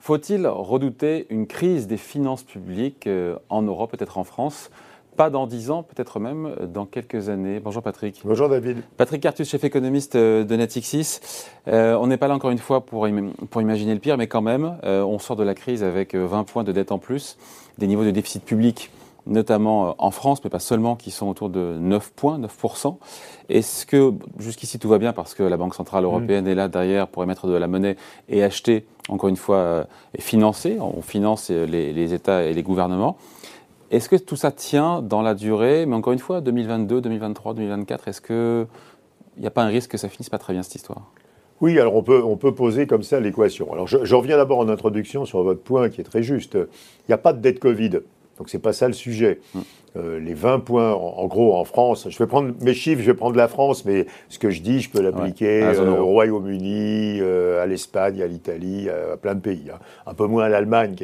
Faut-il redouter une crise des finances publiques euh, en Europe, peut-être en France? Pas dans dix ans, peut-être même dans quelques années. Bonjour Patrick. Bonjour David. Patrick Cartus, chef économiste euh, de Natixis. Euh, on n'est pas là encore une fois pour, pour imaginer le pire, mais quand même, on sort de la crise avec 20 points de dette en plus, des niveaux de déficit public notamment en France, mais pas seulement, qui sont autour de 9 points, 9%. Est-ce que jusqu'ici tout va bien parce que la Banque Centrale Européenne mm. est là derrière pour émettre de la monnaie et acheter encore une fois, euh, financer? On finance les, États et les gouvernements. Est-ce que tout ça tient dans la durée? Mais encore une fois, 2022, 2023, 2024, est-ce qu'il n'y a pas un risque que ça finisse pas très bien cette histoire? Oui, alors on peut, on peut poser comme ça l'équation. Alors je, reviens d'abord en introduction sur votre point qui est très juste. Il n'y a pas de dette Covid. Donc c'est pas ça le sujet. Euh, les 20 points, en, gros, en France, je vais prendre mes chiffres, je vais prendre la France, mais ce que je dis, je peux l'appliquer euh, au Royaume-Uni, euh, à l'Espagne, à l'Italie, à, plein de pays. Hein. Un peu moins à l'Allemagne.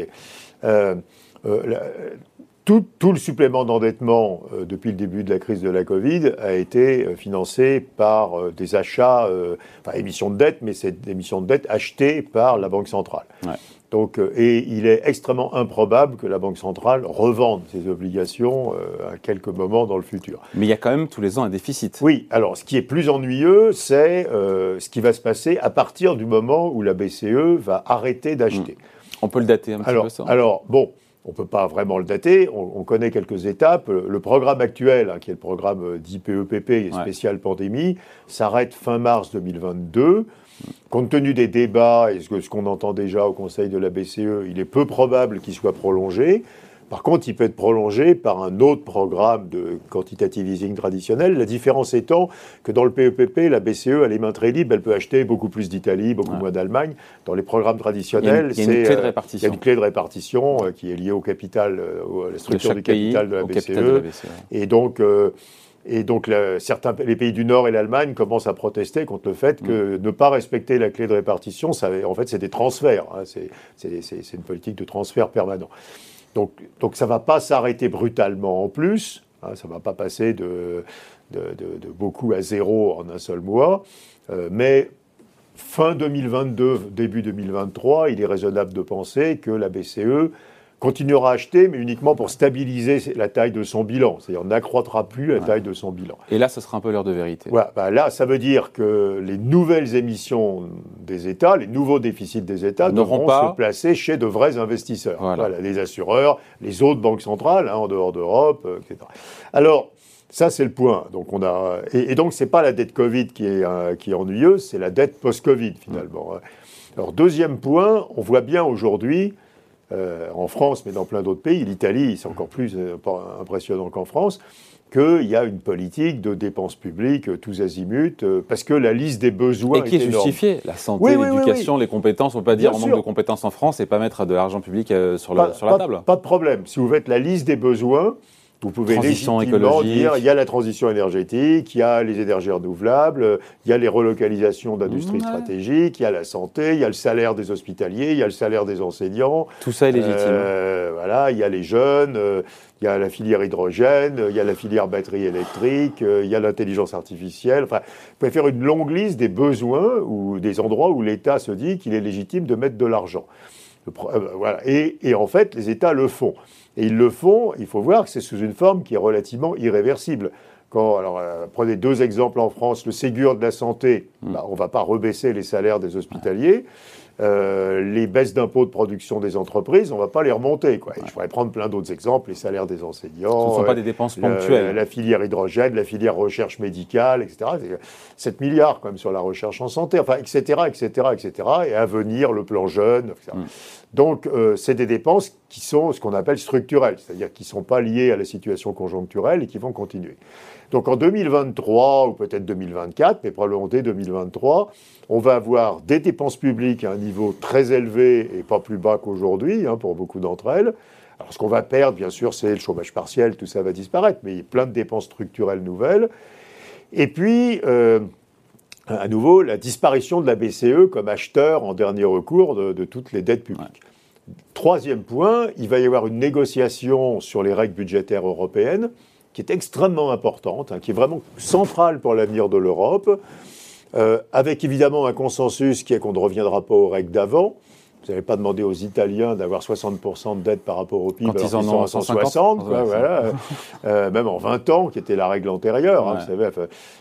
Tout, tout, le supplément d'endettement depuis le début de la crise de la Covid a été financé par des achats, enfin émissions de dette, mais c'est des émissions de dette achetées par la Banque centrale. Ouais. Donc, euh, et il est extrêmement improbable que la Banque centrale revende ses obligations euh, à quelques moments dans le futur. Mais il y a quand même tous les ans un déficit. Oui, alors ce qui est plus ennuyeux, c'est euh, ce qui va se passer à partir du moment où la BCE va arrêter d'acheter. Hmm. On peut le dater un petit peu ça? Alors, bon, on ne peut pas vraiment le dater, on, connaît quelques étapes. Le, programme actuel, hein, qui est le programme d'IPEPP, spécial pandémie, s'arrête fin mars 2022. Compte tenu des débats et ce qu'on entend déjà au Conseil de la BCE, il est peu probable qu'il soit prolongé. Par contre, il peut être prolongé par un autre programme de quantitative easing traditionnel. La différence étant que dans le PEPP, la BCE a les mains très libres, elle peut acheter beaucoup plus d'Italie, beaucoup moins d'Allemagne. Dans les programmes traditionnels, il y a une, clé de répartition. Il y a une clé de répartition euh, qui est liée au capital, euh, à la structure du capital de la, BCE. de la BCE. Et donc, euh, et donc, certains, les pays du Nord et l'Allemagne commencent à protester contre le fait que mm. ne pas respecter la clé de répartition, ça, en fait, c'est des transferts. Hein, c'est une politique de transfert permanent. Donc, donc ça ne va pas s'arrêter brutalement en plus. Hein, ça ne va pas passer de, de, de, beaucoup à zéro en un seul mois. Euh, mais fin 2022, début 2023, il est raisonnable de penser que la BCE continuera à acheter, mais uniquement pour stabiliser la taille de son bilan. C'est-à-dire n'accroîtra plus la taille de son bilan. Et là, ce sera un peu l'heure de vérité. Voilà, bah là, ça veut dire que les nouvelles émissions des États, les nouveaux déficits des États devront pas... se placer chez de vrais investisseurs. Voilà. les assureurs, les autres banques centrales, hein, en dehors d'Europe, euh, etc. Alors, ça, c'est le point. Donc, on a... et, donc, ce n'est pas la dette Covid qui est, euh, qui est ennuyeuse, c'est la dette post-Covid, finalement. Hein. Alors, deuxième point, on voit bien aujourd'hui euh, en France, mais dans plein d'autres pays, l'Italie, c'est encore plus euh, impressionnant qu'en France, qu'il y a une politique de dépenses publiques euh, tous azimuts, parce que la liste des besoins et qui est, justifiée. La santé, l'éducation, les compétences, on ne peut pas dire en manque de compétences en France et pas mettre de l'argent public sur, la, sur la table. Pas de problème. Si vous faites la liste des besoins, vous pouvez légitimement dire il y a la transition énergétique, il y a les énergies renouvelables, il y a les relocalisations d'industries stratégiques, il y a la santé, il y a le salaire des hospitaliers, il y a le salaire des enseignants. Tout ça est légitime. Euh, voilà, il y a les jeunes, euh, il y a la filière hydrogène, il y a la filière batterie électrique, euh, il y a l'intelligence artificielle. Enfin, vous pouvez faire une longue liste des besoins ou des endroits où l'État se dit qu'il est légitime de mettre de l'argent. Voilà. Et, et en fait, les États le font. Et ils le font, il faut voir que c'est sous une forme qui est relativement irréversible. Quand, alors, euh, prenez deux exemples en France, le Ségur de la santé, hmm. bah, on ne va pas rebaisser les salaires des hospitaliers. Euh, les baisses d'impôts de production des entreprises, on ne va pas les remonter. Quoi. Je pourrais prendre plein d'autres exemples, les salaires des enseignants. Ce ne sont pas des dépenses ponctuelles. La, filière hydrogène, la filière recherche médicale, etc. 7 milliards quand même sur la recherche en santé, enfin, etc., etc., etc. Et à venir, le plan jeune, etc. Mm. Donc, euh, c'est des dépenses qui sont ce qu'on appelle structurelles, c'est-à-dire qui ne sont pas liées à la situation conjoncturelle et qui vont continuer. Donc en 2023 ou peut-être 2024, mais probablement dès 2023, on va avoir des dépenses publiques à un niveau très élevé et pas plus bas qu'aujourd'hui hein, pour beaucoup d'entre elles. Alors ce qu'on va perdre, bien sûr, c'est le chômage partiel, tout ça va disparaître, mais il y a plein de dépenses structurelles nouvelles. Et puis, euh, à nouveau, la disparition de la BCE comme acheteur en dernier recours de, de toutes les dettes publiques. Troisième point, il va y avoir une négociation sur les règles budgétaires européennes qui est extrêmement importante, hein, qui est vraiment centrale pour l'avenir de l'Europe, euh, avec évidemment un consensus qui est qu'on ne reviendra pas aux règles d'avant. Vous n'avez pas demandé aux Italiens d'avoir 60% de dette par rapport au PIB Quand alors ils en ont sont à 150, 160, quoi, voilà. Euh, même en 20 ans, qui était la règle antérieure, hein, vous savez.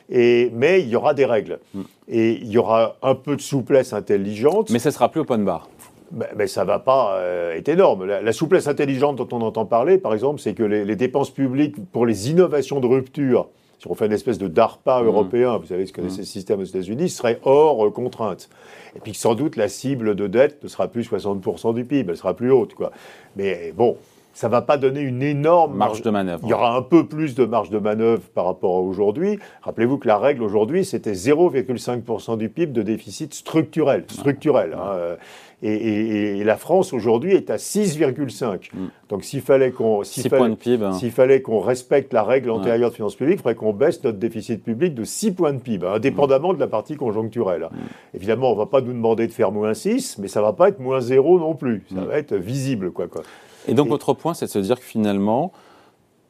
et, mais il y aura des règles. Mm. Et il y aura un peu de souplesse intelligente. Mais ça sera plus open bar. Mais, mais ça ne va pas euh, être énorme. La, la souplesse intelligente dont on entend parler, par exemple, c'est que les, les dépenses publiques pour les innovations de rupture, si on fait une espèce de DARPA Mhm. européen, vous savez ce que c'est ce système aux États-Unis, serait hors euh, contrainte. Et puis que sans doute la cible de dette ne sera plus 60% du PIB, elle sera plus haute. Quoi. Mais bon, ça ne va pas donner une énorme Marge de manœuvre. il y aura un peu plus de marge de manœuvre par rapport à aujourd'hui. Rappelez-vous que la règle aujourd'hui, c'était 0,5% du PIB de déficit structurel. structurel hein, et, et- et la France aujourd'hui est à 6,5. Donc s'il fallait qu'on s'il 6 fallait- points de PIB. hein. fallait qu'on respecte la règle antérieure de finances publiques, il faudrait qu'on baisse notre déficit public de 6 points de PIB, hein, indépendamment de la partie conjoncturelle. hein. Évidemment, on ne va pas nous demander de faire moins 6, mais ça ne va pas être moins 0 non plus. Ça va être visible. Quoi, quoi. Et donc, Et- votre point, c'est de se dire que finalement,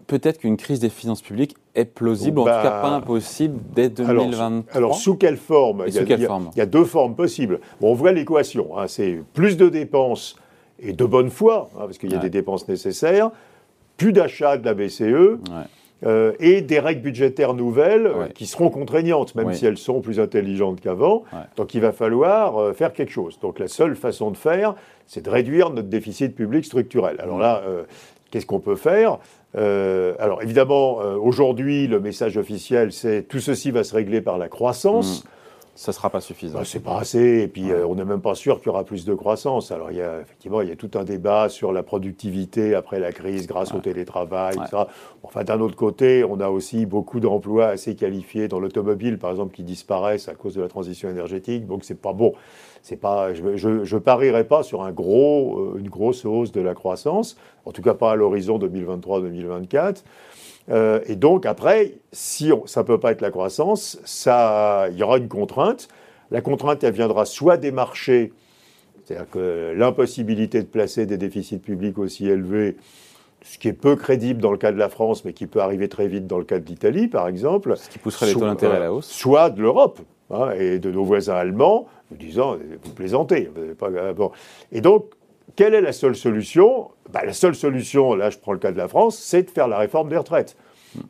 peut-être qu'une crise des finances publiques est plausible, en Bah, tout cas pas impossible, dès Alors, 2023. alors, sous quelle forme Et il y, a, sous quelle il y a- forme il y a deux formes possibles. Bon, on voit l'équation. hein, c'est plus de dépenses et de bonne foi, hein, parce qu'il y a Ouais. des dépenses nécessaires, plus d'achats de la BCE. Ouais. Euh, et des règles budgétaires nouvelles euh, Ouais. qui seront contraignantes, même Ouais. si elles sont plus intelligentes qu'avant. Ouais. Donc il va falloir euh, faire quelque chose. Donc la seule façon de faire, c'est de réduire notre déficit public structurel. Alors là, qu'est-ce qu'on peut faire? Euh, Alors évidemment, euh, aujourd'hui, le message officiel, c'est tout ceci va se régler par la croissance. Ça ne sera pas suffisant. Bah, c'est pas assez, et puis euh, on n'est même pas sûr qu'il y aura plus de croissance. Alors il y a effectivement il y a tout un débat sur la productivité après la crise grâce au télétravail, Ouais. etc. Enfin d'un autre côté, on a aussi beaucoup d'emplois assez qualifiés dans l'automobile, par exemple, qui disparaissent à cause de la transition énergétique. Donc c'est pas bon. C'est pas, je, je, je parierais pas sur un gros, euh, une grosse hausse de la croissance, en tout cas pas à l'horizon 2023-2024. Euh, et donc après, si on- ça ne peut pas être la croissance, ça, il y aura une contrainte. La contrainte, elle viendra soit des marchés, c'est-à-dire que l'impossibilité de placer des déficits publics aussi élevés, ce qui est peu crédible dans le cas de la France, mais qui peut arriver très vite dans le cas de l'Italie, par exemple. Ce qui pousserait les taux d'intérêt à la hausse. Soit de l'Europe hein, et de nos voisins allemands, nous disant vous plaisantez. pas- euh, bon. Et donc, quelle est la seule solution? Bah, La seule solution, là je prends le cas de la France, c'est de faire la réforme des retraites.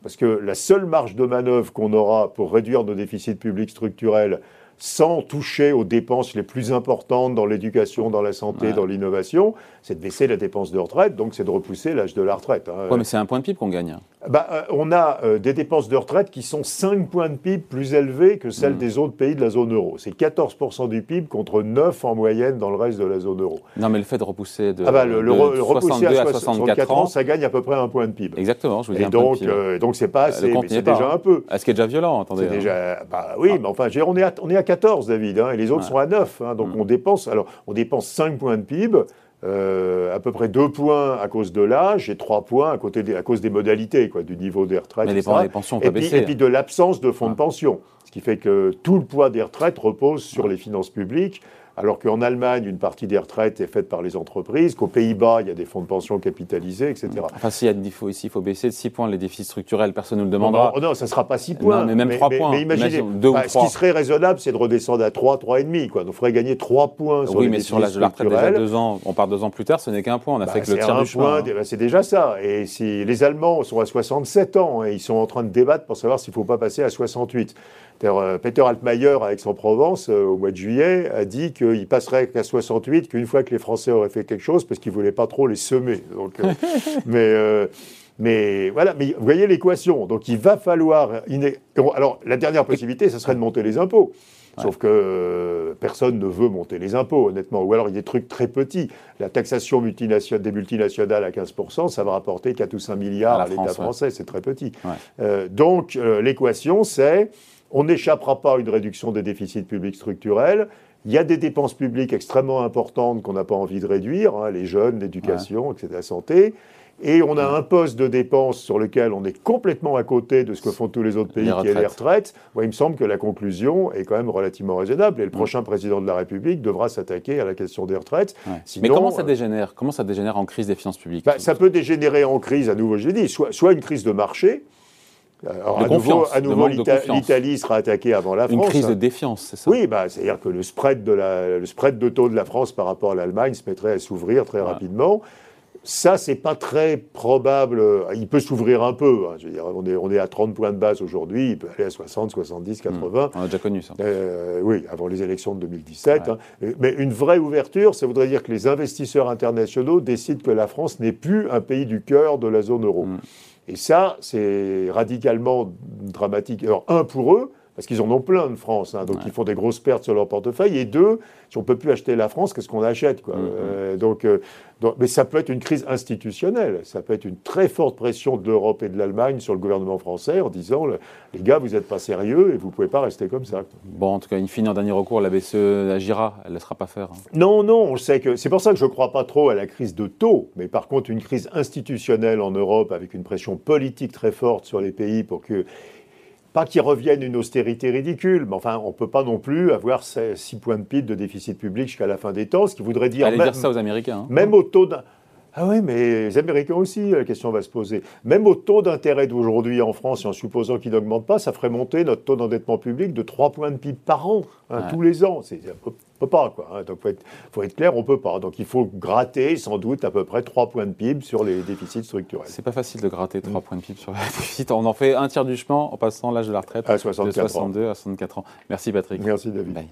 Parce que la seule marge de manœuvre qu'on aura pour réduire nos déficits publics structurels sans toucher aux dépenses les plus importantes dans l'éducation, dans la santé, Ouais. dans l'innovation, c'est de baisser la dépense de retraite, donc c'est de repousser l'âge de la retraite. hein. Ouais, mais c'est un point de PIB qu'on gagne. Bah, euh, on a euh, des dépenses de retraite qui sont 5 points de PIB plus élevées que celles Mm. des autres pays de la zone euro. C'est 14% du PIB contre 9 en moyenne dans le reste de la zone euro. Non, mais le fait de repousser de, ah bah, le, de le repousser 62 à à 64 ans, ça gagne à peu près un point de PIB. Exactement, je vous dis Et un point de donc, PIB. euh, donc c'est pas assez, c'est déjà hein. un peu. Ah, ce qui est déjà violent, attendez. C'est hein. déjà, bah oui, mais enfin, on est à, on est à 14, David, hein, et les autres Ouais. sont à 9. hein, donc Mm. on dépense, alors on dépense 5 points de PIB, euh, à peu près 2 points à cause de l'âge et 3 points à, côté des, à cause des modalités, quoi, du niveau des retraites. Mais les, les pensions Et puis, et puis de l'absence de fonds de pension. Ce qui fait que tout le poids des retraites repose sur les finances publiques, alors qu'en Allemagne, une partie des retraites est faite par les entreprises, qu'aux Pays-Bas, il y a des fonds de pension capitalisés, etc. Enfin, s'il y a, faut, ici, il faut baisser de 6 points les déficits structurels, personne ne le demandera. Oh non, ça ne sera pas 6 points. mais même trois points. Mais imaginez, deux ou bah, ce trois. qui serait raisonnable, c'est de redescendre à 3, 3,5. Quoi. Donc il faudrait gagner 3 points sur oui, les mais sur l'âge de la retraite, déjà deux ans, on part deux ans plus tard, ce n'est qu'un point. On a Bah, fait que le tiers un du chemin. point, hein. bah, c'est déjà ça. Et si les Allemands sont à 67 ans et ils sont en train de débattre pour savoir s'il ne faut pas passer à 68. Euh, Peter Altmaier, à Aix-en-Provence, euh, au mois de juillet, a dit qu'il passerait qu'à 68 qu'une fois que les Français auraient fait quelque chose, parce qu'ils ne voulaient pas trop les semer. Donc, euh, mais, mais voilà, mais vous voyez l'équation. Donc il va falloir. Alors la dernière possibilité, ce serait de monter les impôts. Sauf que euh, personne ne veut monter les impôts, honnêtement. Ou alors il y a des trucs très petits. La taxation des multinationales à 15%, ça va rapporter 4 ou 5 milliards À l'État ouais. français, c'est très petit. Ouais. Euh, donc euh, l'équation, c'est on n'échappera pas à une réduction des déficits publics structurels. Il y a des dépenses publiques extrêmement importantes qu'on n'a pas envie de réduire, hein, les jeunes, l'éducation, etc., la santé. Et on a un poste de dépenses sur lequel on est complètement à côté de ce que font tous les autres pays, Les qui est les retraites. Moi, il me semble que la conclusion est quand même relativement raisonnable. Et le prochain président de la République devra s'attaquer à la question des retraites. Sinon, mais comment ça euh, dégénère? Comment ça dégénère en crise des finances publiques? Bah, ça peut dégénérer en crise, à nouveau, j'ai dit, soit, soit une crise de marché, Alors, à nouveau, à nouveau l'Italie sera attaquée avant la France. Une crise de défiance, c'est ça Oui, bah, c'est-à-dire que le spread, de la, le spread de taux de la France par rapport à l'Allemagne se mettrait à s'ouvrir très rapidement. Ça, c'est pas très probable. Il peut s'ouvrir un peu. Hein. Je veux dire, on est, on est à 30 points de base aujourd'hui. Il peut aller à 60, 70, 80. on a déjà connu ça. Euh, oui, avant les élections de 2017. Hein. Mais une vraie ouverture, ça voudrait dire que les investisseurs internationaux décident que la France n'est plus un pays du cœur de la zone euro. Mm. Et ça, c'est radicalement dramatique. Alors, un, pour eux, parce qu'ils en ont plein de France, hein, donc ils font des grosses pertes sur leur portefeuille. Et deux, si on ne peut plus acheter la France, qu'est-ce qu'on achète quoi mm-hmm. euh, euh, donc, Mais ça peut être une crise institutionnelle, ça peut être une très forte pression de l'Europe et de l'Allemagne sur le gouvernement français en disant les gars, vous n'êtes pas sérieux et vous ne pouvez pas rester comme ça. Bon, en tout cas, une fine en dernier recours, la BCE agira, elle ne laissera pas faire. Hein. Non, non, on sait que c'est pour ça que je ne crois pas trop à la crise de taux, mais par contre, une crise institutionnelle en Europe avec une pression politique très forte sur les pays pour que pas qu'il revienne une austérité ridicule, mais enfin, on ne peut pas non plus avoir 6 points de PIB de déficit public jusqu'à la fin des temps, ce qui voudrait dire. Allez dire ça aux Américains. Hein. Même au taux Ah oui, mais les Américains aussi, la question va se poser. Même au taux d'intérêt d'aujourd'hui en France, et en supposant qu'il n'augmente pas, ça ferait monter notre taux d'endettement public de 3 points de PIB par an, hein, tous les ans. C'est on peut pas, quoi. Hein. Donc, faut être, faut être clair, on peut pas. Donc, il faut gratter sans doute à peu près 3 points de PIB sur les déficits structurels. C'est pas facile de gratter 3 mm. points de PIB sur les déficits. On en fait un tiers du chemin en passant l'âge de la retraite à 64 de 62 à 64 ans. Merci Patrick. Merci David. Bye.